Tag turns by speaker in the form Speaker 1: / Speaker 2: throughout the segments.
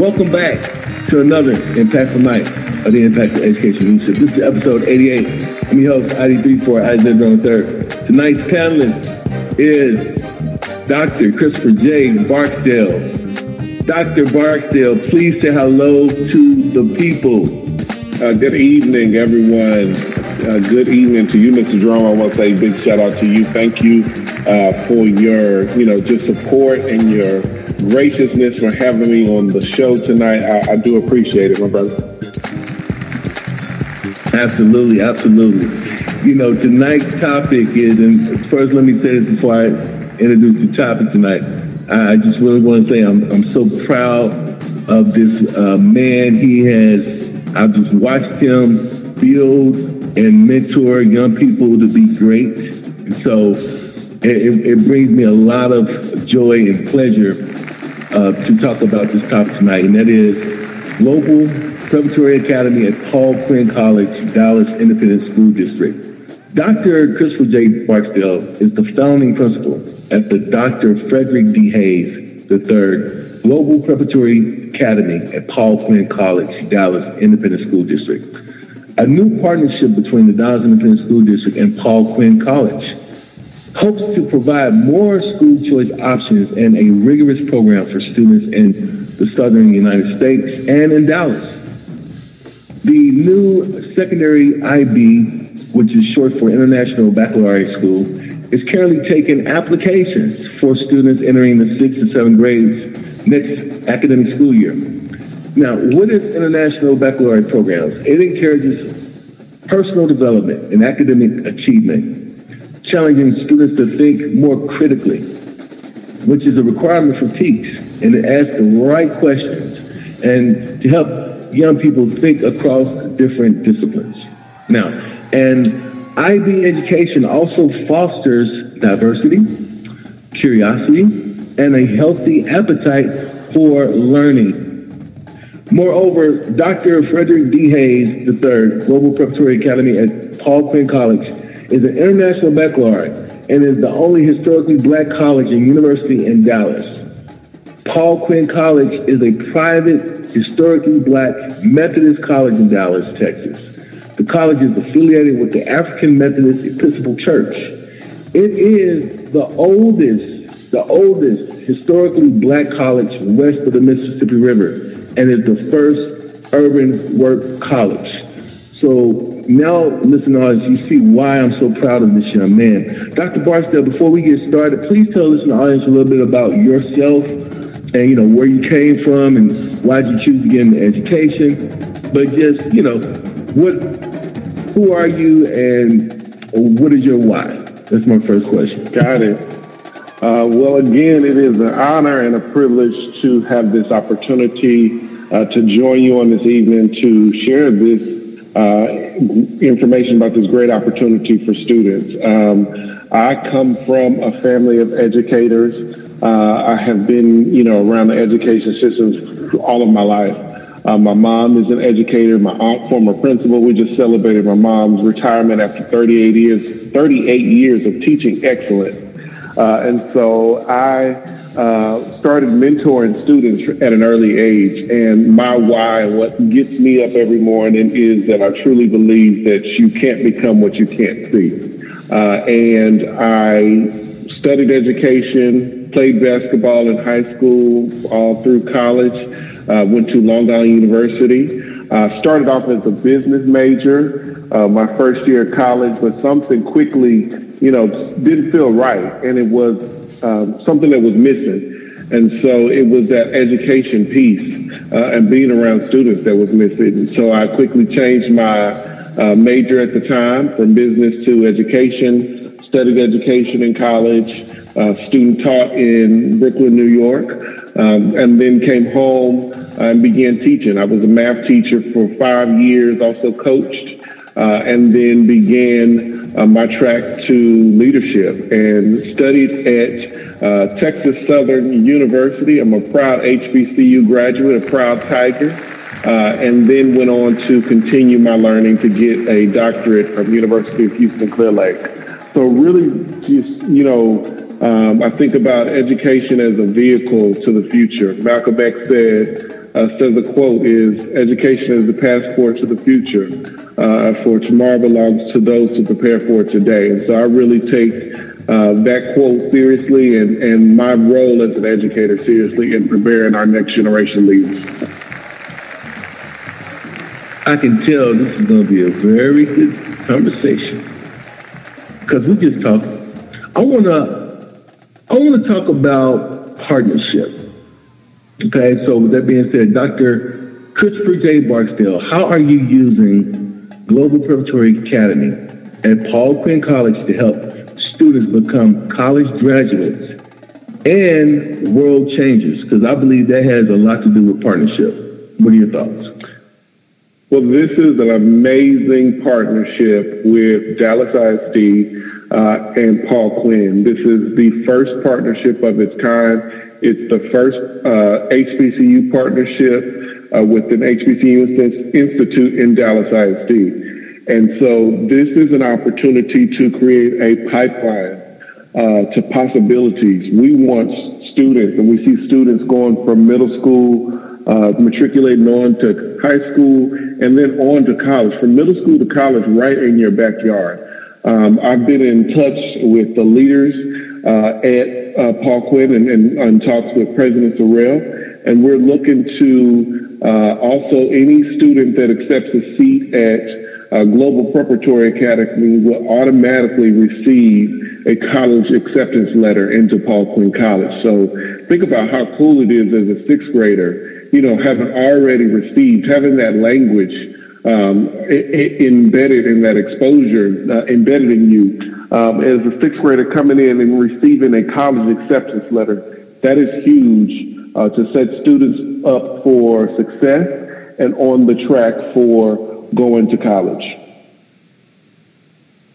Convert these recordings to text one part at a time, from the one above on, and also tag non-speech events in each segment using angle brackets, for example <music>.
Speaker 1: Welcome back to another impactful night of the Impact of Education Leadership. This is episode 88. I'm your host, ID34, ID on third. Tonight's panelist is Dr. Christopher J. Barksdale. Dr. Barksdale, please say hello to the people.
Speaker 2: Uh, good evening, everyone. Uh, good evening to you, Mr. Drone. I want to say a big shout out to you. Thank you uh, for your, you know, just support and your graciousness for having me on the show tonight. I, I do appreciate it, my brother.
Speaker 1: Absolutely, absolutely. You know, tonight's topic is, and first let me say this before I introduce the topic tonight. I just really want to say I'm, I'm so proud of this uh, man. He has, I've just watched him build and mentor young people to be great. And so it, it brings me a lot of joy and pleasure uh, to talk about this topic tonight, and that is Global Preparatory Academy at Paul Quinn College, Dallas Independent School District. Dr. Christopher J. Barksdale is the founding principal at the Dr. Frederick D. Haynes III Global Preparatory Academy at Paul Quinn College, Dallas Independent School District. A new partnership between the Dallas Independent School District and Paul Quinn College hopes to provide more school choice options and a rigorous program for students in the southern United States and in Dallas. The new secondary IB, which is short for International Baccalaureate School, is currently taking applications for students entering the sixth and seventh grades next academic school year. Now, what is International Baccalaureate programs? It encourages personal development and academic achievement challenging students to think more critically, which is a requirement for TEKS, and to ask the right questions and to help young people think across different disciplines. Now, and IB education also fosters diversity, curiosity, and a healthy appetite for learning. Moreover, Dr. Frederick D. Haynes III, Global Preparatory Academy at Paul Quinn College, is an international baccalaureate and is the only historically black college and university in Dallas. Paul Quinn College is a private, historically black Methodist college in Dallas, Texas. The college is affiliated with the African Methodist Episcopal Church. It is the oldest, the oldest historically black college west of the Mississippi River and is the first urban work college. So now, listen, audience, you see why I'm so proud of this young man. Dr. Barksdale, before we get started, please tell us, audience, a little bit about yourself and, you know, where you came from and why did you choose to get into education. But just, you know, what, who are you and what is your why? That's my first question.
Speaker 2: Got it. Uh, well, again, it is an honor and a privilege to have this opportunity uh, to join you on this evening to share this information about this great opportunity for students. Um, I come from a family of educators. Uh, I have been, you know, around the education systems all of my life. Uh, my mom is an educator. My aunt, former principal. We just celebrated my mom's retirement after 38 years, 38 years of teaching excellence. Uh, and so I uh, started mentoring students at an early age. And my why, what gets me up every morning is that I truly believe that you can't become what you can't see. Uh, and I studied education, played basketball in high school, all through college, uh, went to Long Island University. Uh, started off as a business major uh, my first year of college, but something quickly, you know, didn't feel right. And it was um, something that was missing. And so it was that education piece uh, and being around students that was missing. So I quickly changed my uh, major at the time from business to education, studied education in college, uh, student taught in Brooklyn, New York, um, and then came home and began teaching. I was a math teacher for five years, also coached uh, and then began uh, my track to leadership and studied at uh, Texas Southern University. I'm a proud HBCU graduate, a proud Tiger, uh, and then went on to continue my learning to get a doctorate from University of Houston Clear Lake. So really just, you know, um, I think about education as a vehicle to the future. Malcolm X said, uh, says the quote is, education is the passport to the future, uh, for tomorrow belongs to those who prepare for today. And so I really take uh, that quote seriously and, and my role as an educator seriously in preparing our next generation leaders.
Speaker 1: I can tell this is going to be a very good conversation because we just talked. I want to I want to talk about partnership. Okay, so with that being said, Dr. Christopher J. Barksdale, how are you using Global Preparatory Academy at Paul Quinn College to help students become college graduates and world changers? Because I believe that has a lot to do with partnership. What are your thoughts?
Speaker 2: Well, this is an amazing partnership with Dallas ISD uh, and Paul Quinn. This is the first partnership of its kind it's the first uh, HBCU partnership uh, with an HBCU institute in Dallas ISD. And so this is an opportunity to create a pipeline uh, to possibilities. We want students, and we see students going from middle school, uh, matriculating on to high school, and then on to college. From middle school to college, right in your backyard. Um, I've been in touch with the leaders uh, at uh, Paul Quinn and, and, and, talks with President Sorrell. And we're looking to uh, also any student that accepts a seat at uh, Global Preparatory Academy will automatically receive a college acceptance letter into Paul Quinn College. So think about how cool it is as a sixth grader, you know, having already received, having that language um, embedded in that exposure, uh, embedded in you um, as a sixth grader coming in and receiving a college acceptance letter. That is huge uh, to set students up for success and on the track for going to college.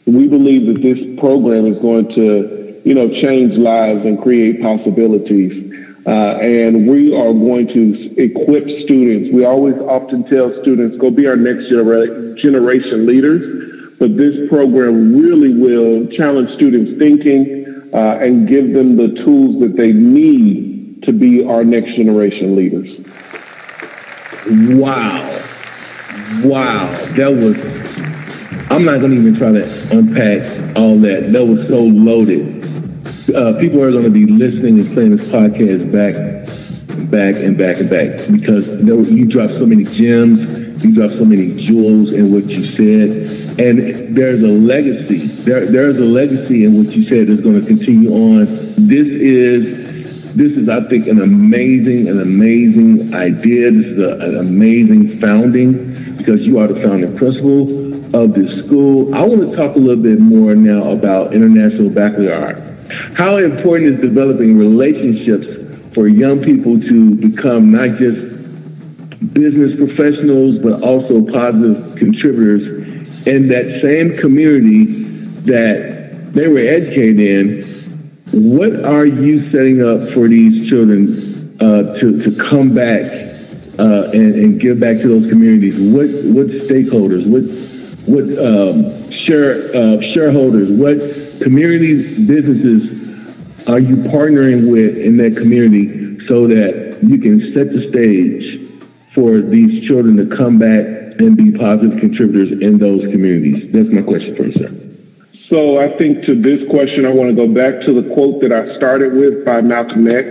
Speaker 2: We believe that this program is going to, you know, change lives and create possibilities. Uh, and we are going to equip students. We always often tell students, go be our next genera- generation leaders but this program really will challenge students' thinking uh, and give them the tools that they need to be our next generation leaders.
Speaker 1: Wow. Wow. That was, I'm not going to even try to unpack all that. That was so loaded. Uh, people are going to be listening and playing this podcast back, back and back and back because you dropped so many gems, you dropped so many jewels in what you said and there's a legacy. There, there's a legacy in what you said is going to continue on. This is, this is, I think, an amazing, an amazing idea. This is a, an amazing founding because you are the founding principal of this school. I want to talk a little bit more now about International Baccalaureate. How important is developing relationships for young people to become not just business professionals, but also positive contributors in that same community that they were educated in, what are you setting up for these children uh, to, to come back uh, and, and, give back to those communities? What what stakeholders, what what um, share uh, shareholders, what community businesses are you partnering with in that community so that you can set the stage for these children to come back and be positive contributors in those communities? That's my question for you, sir.
Speaker 2: So I think to this question, I want to go back to the quote that I started with by Malcolm X.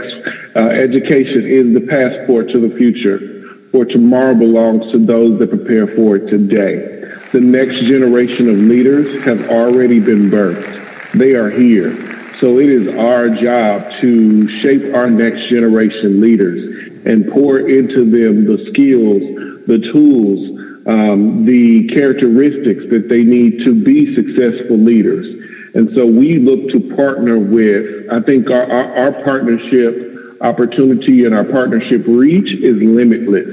Speaker 2: Uh, education is the passport to the future, for tomorrow belongs to those that prepare for it today. The next generation of leaders have already been birthed. They are here. So it is our job to shape our next generation leaders and pour into them the skills, the tools, um, the characteristics that they need to be successful leaders. And so we look to partner with, I think our, our, our partnership opportunity and our partnership reach is limitless.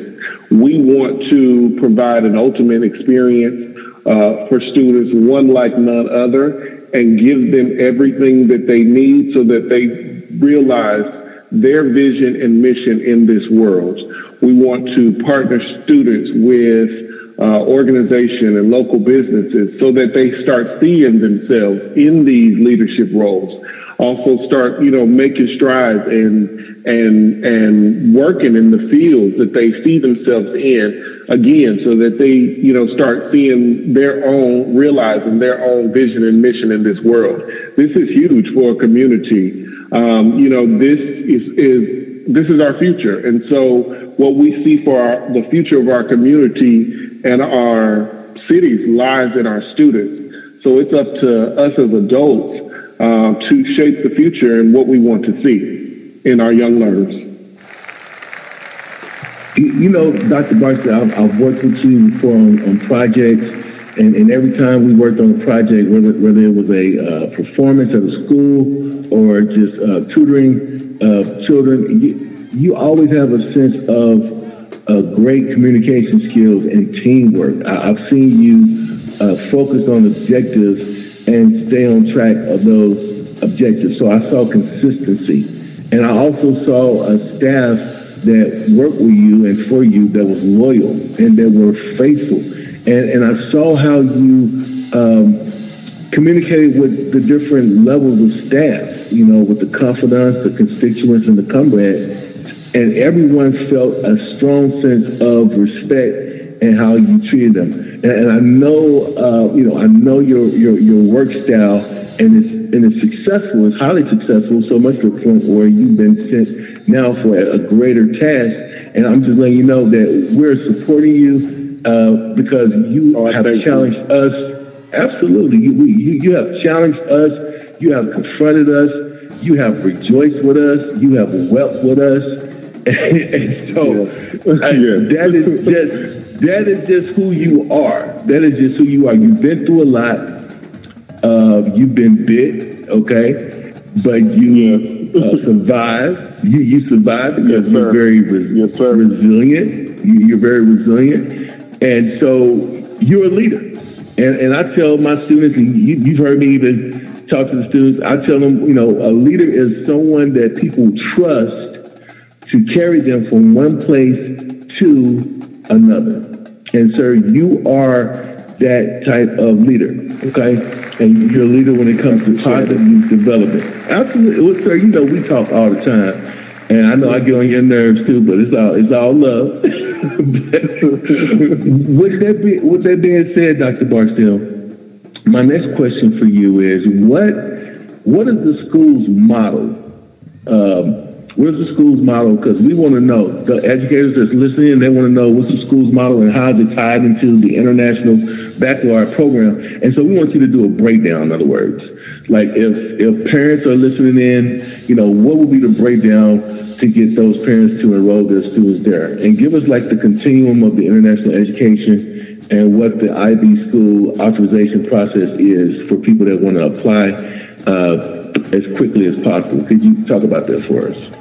Speaker 2: We want to provide an ultimate experience uh, for students, one like none other, and give them everything that they need so that they realize their vision and mission in this world. We want to partner students with uh, organization and local businesses so that they start seeing themselves in these leadership roles. also start, you know, making strides and and and working in the fields that they see themselves in again, so that they, you know, start seeing their own, realizing their own vision and mission in this world. This is huge for a community. Um, you know, this is is this is our future. And so what we see for our, the future of our community and our cities lies in our students. So it's up to us as adults uh, to shape the future and what we want to see in our young learners.
Speaker 1: You know, Dr. Barksdale, I've, I've, worked with you before on, on projects, and, and, every time we worked on a project, whether, whether it was a uh, performance at a school or just uh, tutoring uh, children, you, you, always have a sense of uh, great communication skills and teamwork. I, have seen you uh, focus on objectives and stay on track of those objectives. So I saw consistency. And I also saw a staff that worked with you and for you that was loyal and that were faithful. And, and I saw how you um, communicated with the different levels of staff, you know, with the confidants, the constituents, and the comrades, and everyone felt a strong sense of respect and how you treated them. And, and I know, uh, you know, I know your, your, your work style, and it's and it's successful. It's highly successful, so much to the point where you've been sent now for a, a greater task. And I'm just letting you know that we're supporting you uh, because you oh, have challenged you. us Absolutely. You, we, you, you have challenged us. You have confronted us. You have rejoiced with us. You have wept with us. And, <laughs> so yeah. Yeah. that is just that is just who you are. That is just who you are. You've been through a lot. Uh, you've been bit, okay, but you uh, survived. You you survived because yes, you're very res- yes, resilient. You, you're very resilient, and so you're a leader. And, and I tell my students, and you, you've heard me even talk to the students, I tell them, you know, a leader is someone that people trust to carry them from one place to another. And sir, you are that type of leader, okay? And you're a leader when it comes to positive youth development. Absolutely. Well, sir, you know we talk all the time. And I know I get on your nerves too, but it's all it's all love. <laughs> with that be, with that being said, Dr. Barksdale, my next question for you is what what is the school's model? Um, Where's the school's model? Because we want to know. The educators that's listening, they want to know what's the school's model and how is it tied into the international baccalaureate program. And so we want you to do a breakdown, in other words. Like if, if parents are listening in, you know, what would be the breakdown to get those parents to enroll their students there? And give us like the continuum of the international education and what the IB school authorization process is for people that want to apply uh, as quickly as possible. Could you talk about that for us?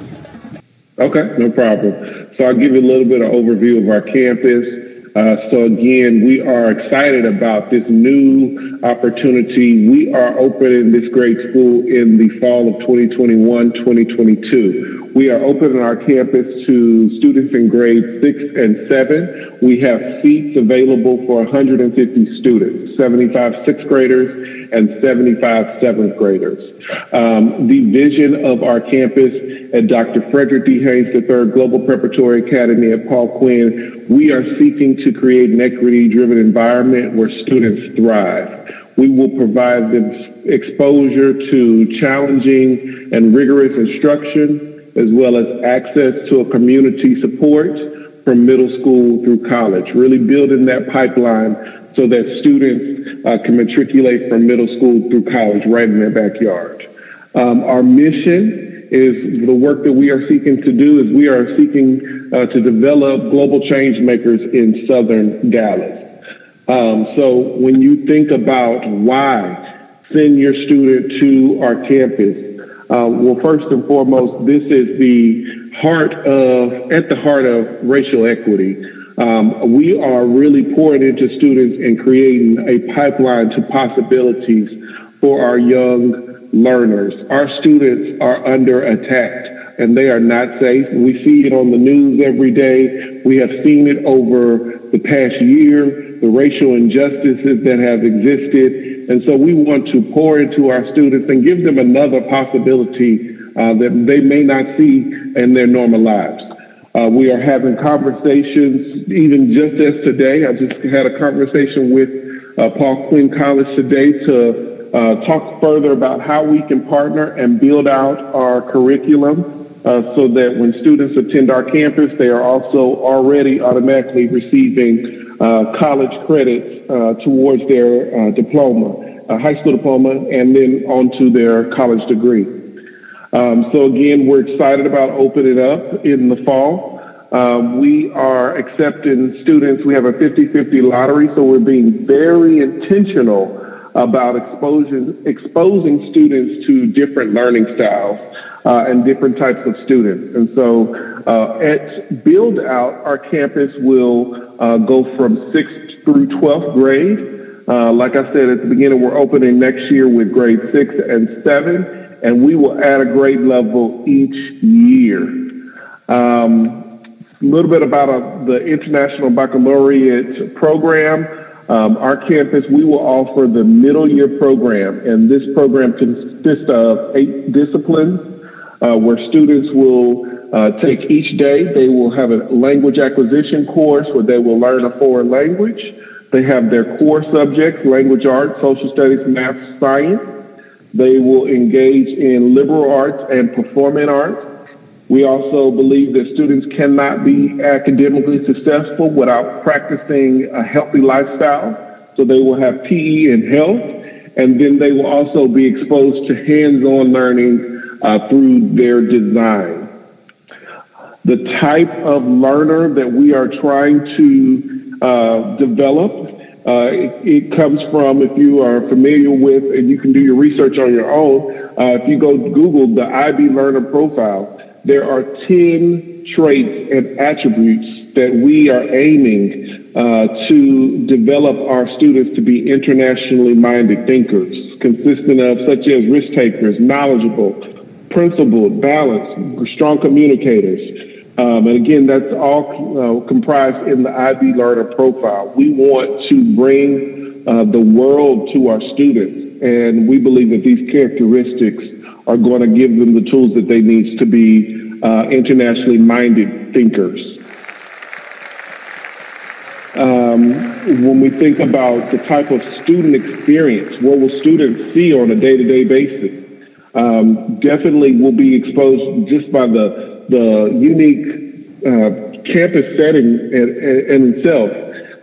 Speaker 2: Okay, no problem. So I'll give you a little bit of overview of our campus. Uh, so again, we are excited about this new opportunity. We are opening this great school in the fall of 2021, 2022. We are opening our campus to students in grades six and seven. We have seats available for 150 students, 75 sixth graders and 75 seventh graders. Um, the vision of our campus at Dr. Frederick D. Haynes III Global Preparatory Academy at Paul Quinn, we are seeking to create an equity-driven environment where students thrive. We will provide them exposure to challenging and rigorous instruction as well as access to a community support from middle school through college, really building that pipeline so that students uh, can matriculate from middle school through college right in their backyard. Um, our mission is the work that we are seeking to do is we are seeking uh, to develop global change makers in Southern Dallas. Um, so when you think about why send your student to our campus, uh, well, first and foremost, this is the heart of, at the heart of racial equity. Um, we are really pouring into students and creating a pipeline to possibilities for our young learners. Our students are under attack and they are not safe. We see it on the news every day. We have seen it over the past year the racial injustices that have existed. And so we want to pour into our students and give them another possibility uh, that they may not see in their normal lives. Uh, we are having conversations, even just as today. I just had a conversation with uh, Paul Quinn College today to uh, talk further about how we can partner and build out our curriculum uh, so that when students attend our campus, they are also already automatically receiving uh, college credits uh, towards their diploma, high school diploma, and then onto their college degree. Um, so again, we're excited about opening up in the fall. Um, we are accepting students. We have a 50-50 lottery, so we're being very intentional about exposing, exposing students to different learning styles uh, and different types of students. And so uh, at Build Out, our campus will uh, go from 6th through 12th grade. Uh, like I said at the beginning, we're opening next year with grade 6 and 7 and we will add a grade level each year. Um, a little bit about uh, the International Baccalaureate program. Um, our campus, we will offer the middle year program, and this program consists of eight disciplines uh, where students will uh, take each day. They will have a language acquisition course where they will learn a foreign language. They have their core subjects, language arts, social studies, math, science. They will engage in liberal arts and performing arts. We also believe that students cannot be academically successful without practicing a healthy lifestyle. So they will have PE and health, and then they will also be exposed to hands-on learning uh, through their design. The type of learner that we are trying to uh, develop uh, it, it, comes from, if you are familiar with, and you can do your research on your own, uh, if you go Google the IB Learner Profile, there are 10 traits and attributes that we are aiming uh, to develop our students to be internationally minded thinkers, consisting of such as risk takers, knowledgeable, principled, balanced, strong communicators, um, and again, that's all uh, comprised in the IB Learner profile. We want to bring uh, the world to our students, and we believe that these characteristics are going to give them the tools that they need to be uh, internationally minded thinkers. Um, when we think about the type of student experience, what will students see on a day-to-day basis? Um, definitely will be exposed just by the the unique uh, campus setting in, itself,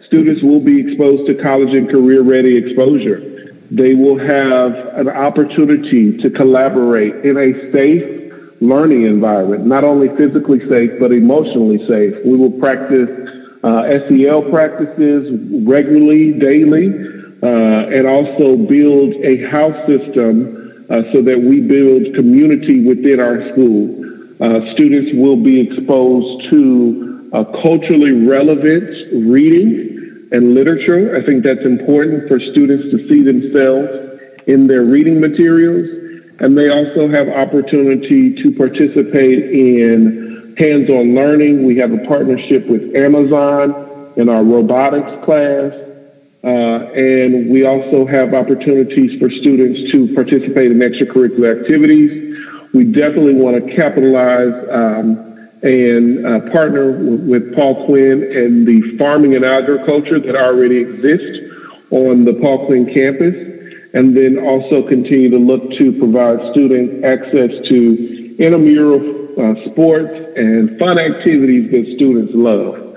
Speaker 2: students will be exposed to college and career ready exposure. They will have an opportunity to collaborate in a safe learning environment, not only physically safe, but emotionally safe. We will practice uh, SEL practices regularly, daily, uh, and also build a house system uh, so that we build community within our school. Uh, students will be exposed to uh, culturally relevant reading and literature. I think that's important for students to see themselves in their reading materials. And they also have opportunity to participate in hands-on learning. We have a partnership with Amazon in our robotics class. Uh, and we also have opportunities for students to participate in extracurricular activities we definitely want to capitalize um, and uh, partner with, Paul Quinn and the farming and agriculture that already exists on the Paul Quinn campus, and then also continue to look to provide students access to intramural uh, sports and fun activities that students love.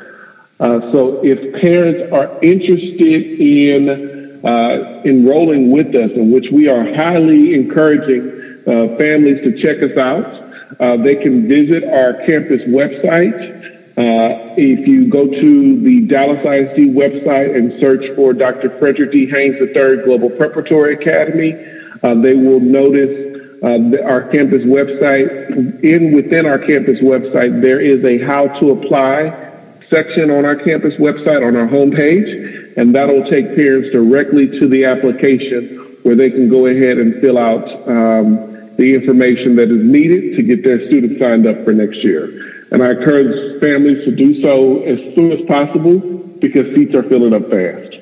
Speaker 2: Uh, so if parents are interested in uh, enrolling with us, in which we are highly encouraging uh, families to check us out. Uh, they can visit our campus website. Uh, if you go to the Dallas ISD website and search for Dr. Frederick D. Haynes III Global Preparatory Academy, uh, they will notice uh, the, our campus website. In within our campus website, there is a how to apply section on our campus website on our homepage, and that'll take parents directly to the application where they can go ahead and fill out um, the information that is needed to get their students signed up for next year. And I encourage families to do so as soon as possible because seats are filling up fast.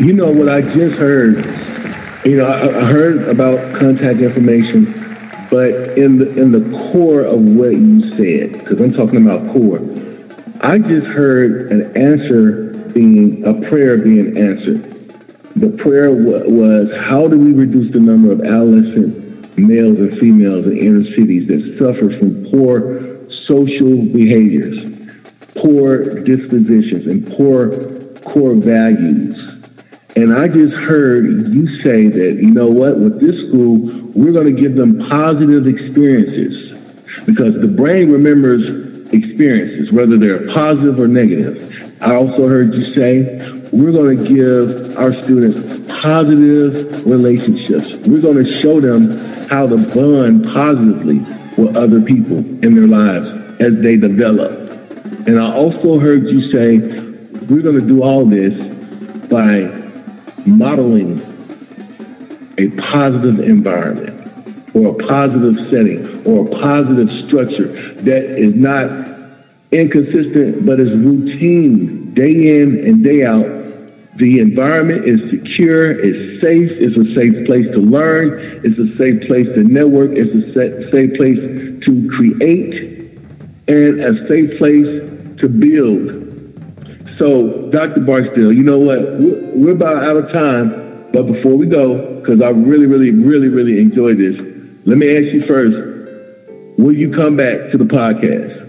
Speaker 1: You know what I just heard? You know, I, heard about contact information, but in the in the core of what you said, because I'm talking about core, I just heard an answer being a prayer being answered. The prayer was, how do we reduce the number of adolescent males and females in inner cities that suffer from poor social behaviors, poor dispositions, and poor core values? And I just heard you say that, you know what, with this school, we're going to give them positive experiences because the brain remembers experiences, whether they're positive or negative. I also heard you say we're going to give our students positive relationships. We're going to show them how to bond positively with other people in their lives as they develop. And I also heard you say we're going to do all this by modeling a positive environment or a positive setting or a positive structure that is not inconsistent but it's routine day in and day out. The environment is secure, it's safe, it's a safe place to learn, it's a safe place to network, it's a safe place to create, and a safe place to build. So, Dr. Barksdale, you know what? We're, about out of time, but before we go, because I really, really, really, really enjoyed this, let me ask you first, will you come back to the podcast?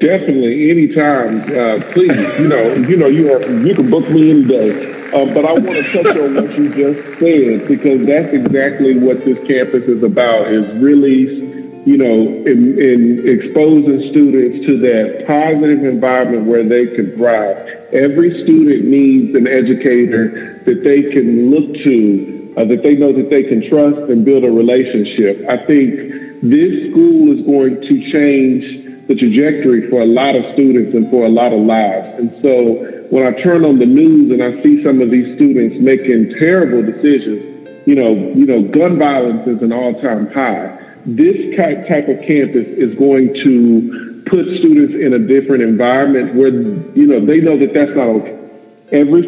Speaker 2: Definitely, anytime. Uh, please, you know, you know, you have, you can book me any day. Uh, but I want to touch on what you just said because that's exactly what this campus is about. Is really you know, in, in exposing students to that positive environment where they can thrive. Every student needs an educator that they can look to, uh, that they know that they can trust and build a relationship. I think this school is going to change the trajectory for a lot of students and for a lot of lives. And so when I turn on the news and I see some of these students making terrible decisions, you know, you know, gun violence is an all-time high this type of campus is going to put students in a different environment where, you know, they know that that's not okay. Every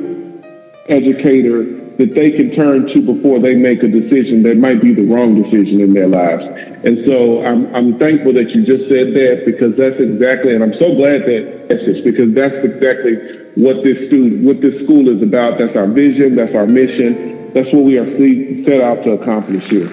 Speaker 2: educator that they can turn to before they make a decision that might be the wrong decision in their lives. And so I'm, I'm thankful that you just said that because that's exactly, and I'm so glad that this because that's exactly what this student, what this school is about. That's our vision. That's our mission. That's what we are set out to accomplish here.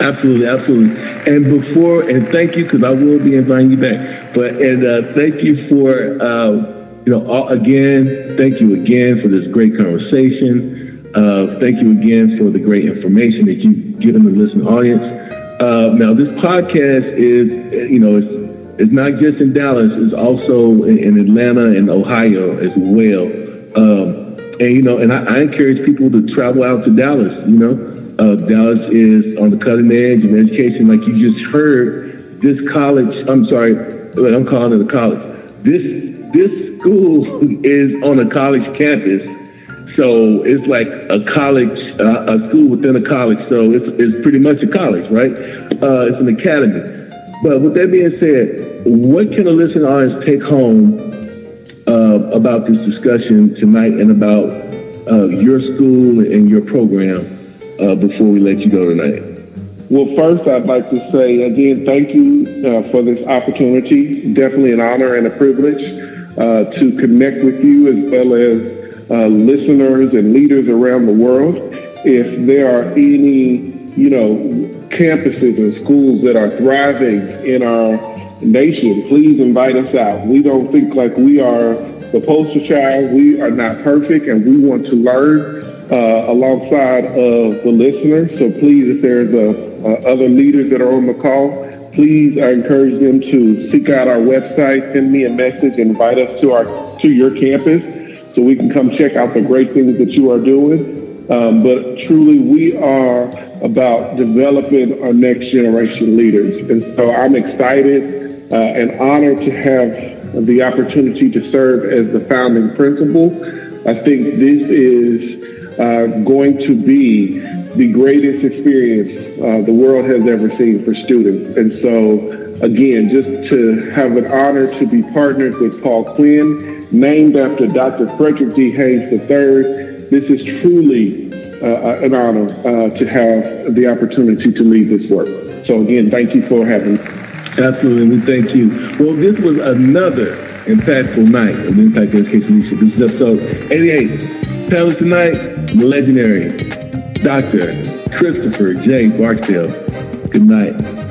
Speaker 1: Absolutely, absolutely. And before, and thank you, because I will be inviting you back. But and uh, thank you for, uh, you know, all, again, thank you again for this great conversation. Uh, thank you again for the great information that you've given the listening audience. Uh, now, this podcast is, you know, it's it's not just in Dallas; it's also in, in Atlanta and Ohio as well. Um, and you know, and I, I encourage people to travel out to Dallas. You know uh, Dallas is on the cutting edge of education. Like you just heard, this college, I'm sorry, I'm calling it a college. This, this school <laughs> is on a college campus. So it's like a college, uh, a school within a college. So it's, it's pretty much a college, right? Uh, it's an academy. But with that being said, what can a listening audience take home uh, about this discussion tonight and about uh, your school and your program uh, before we let you go tonight?
Speaker 2: Well, first, I'd like to say again, thank you uh, for this opportunity. Definitely an honor and a privilege uh, to connect with you as well as uh, listeners and leaders around the world. If there are any, you know, campuses and schools that are thriving in our nation, please invite us out. We don't think like we are the poster child. We are not perfect and we want to learn uh, alongside of the listener. So please, if there's a, uh, other leaders that are on the call, please I encourage them to seek out our website, send me a message, invite us to our to your campus so we can come check out the great things that you are doing. Um, but truly, we are about developing our next generation leaders. And so I'm excited uh, and honored to have the opportunity to serve as the founding principal. I think this is uh, going to be the greatest experience uh, the world has ever seen for students. And so, again, just to have an honor to be partnered with Paul Quinn, named after Dr. Frederick D. Haynes III, this is truly uh, an honor uh, to have the opportunity to lead this work. So, again, thank you for having me.
Speaker 1: Absolutely, thank you. Well, this was another impactful night of Impact Education Leadership. This is episode 88. Panel tonight, legendary Dr. Christopher J. Barksdale. Good night.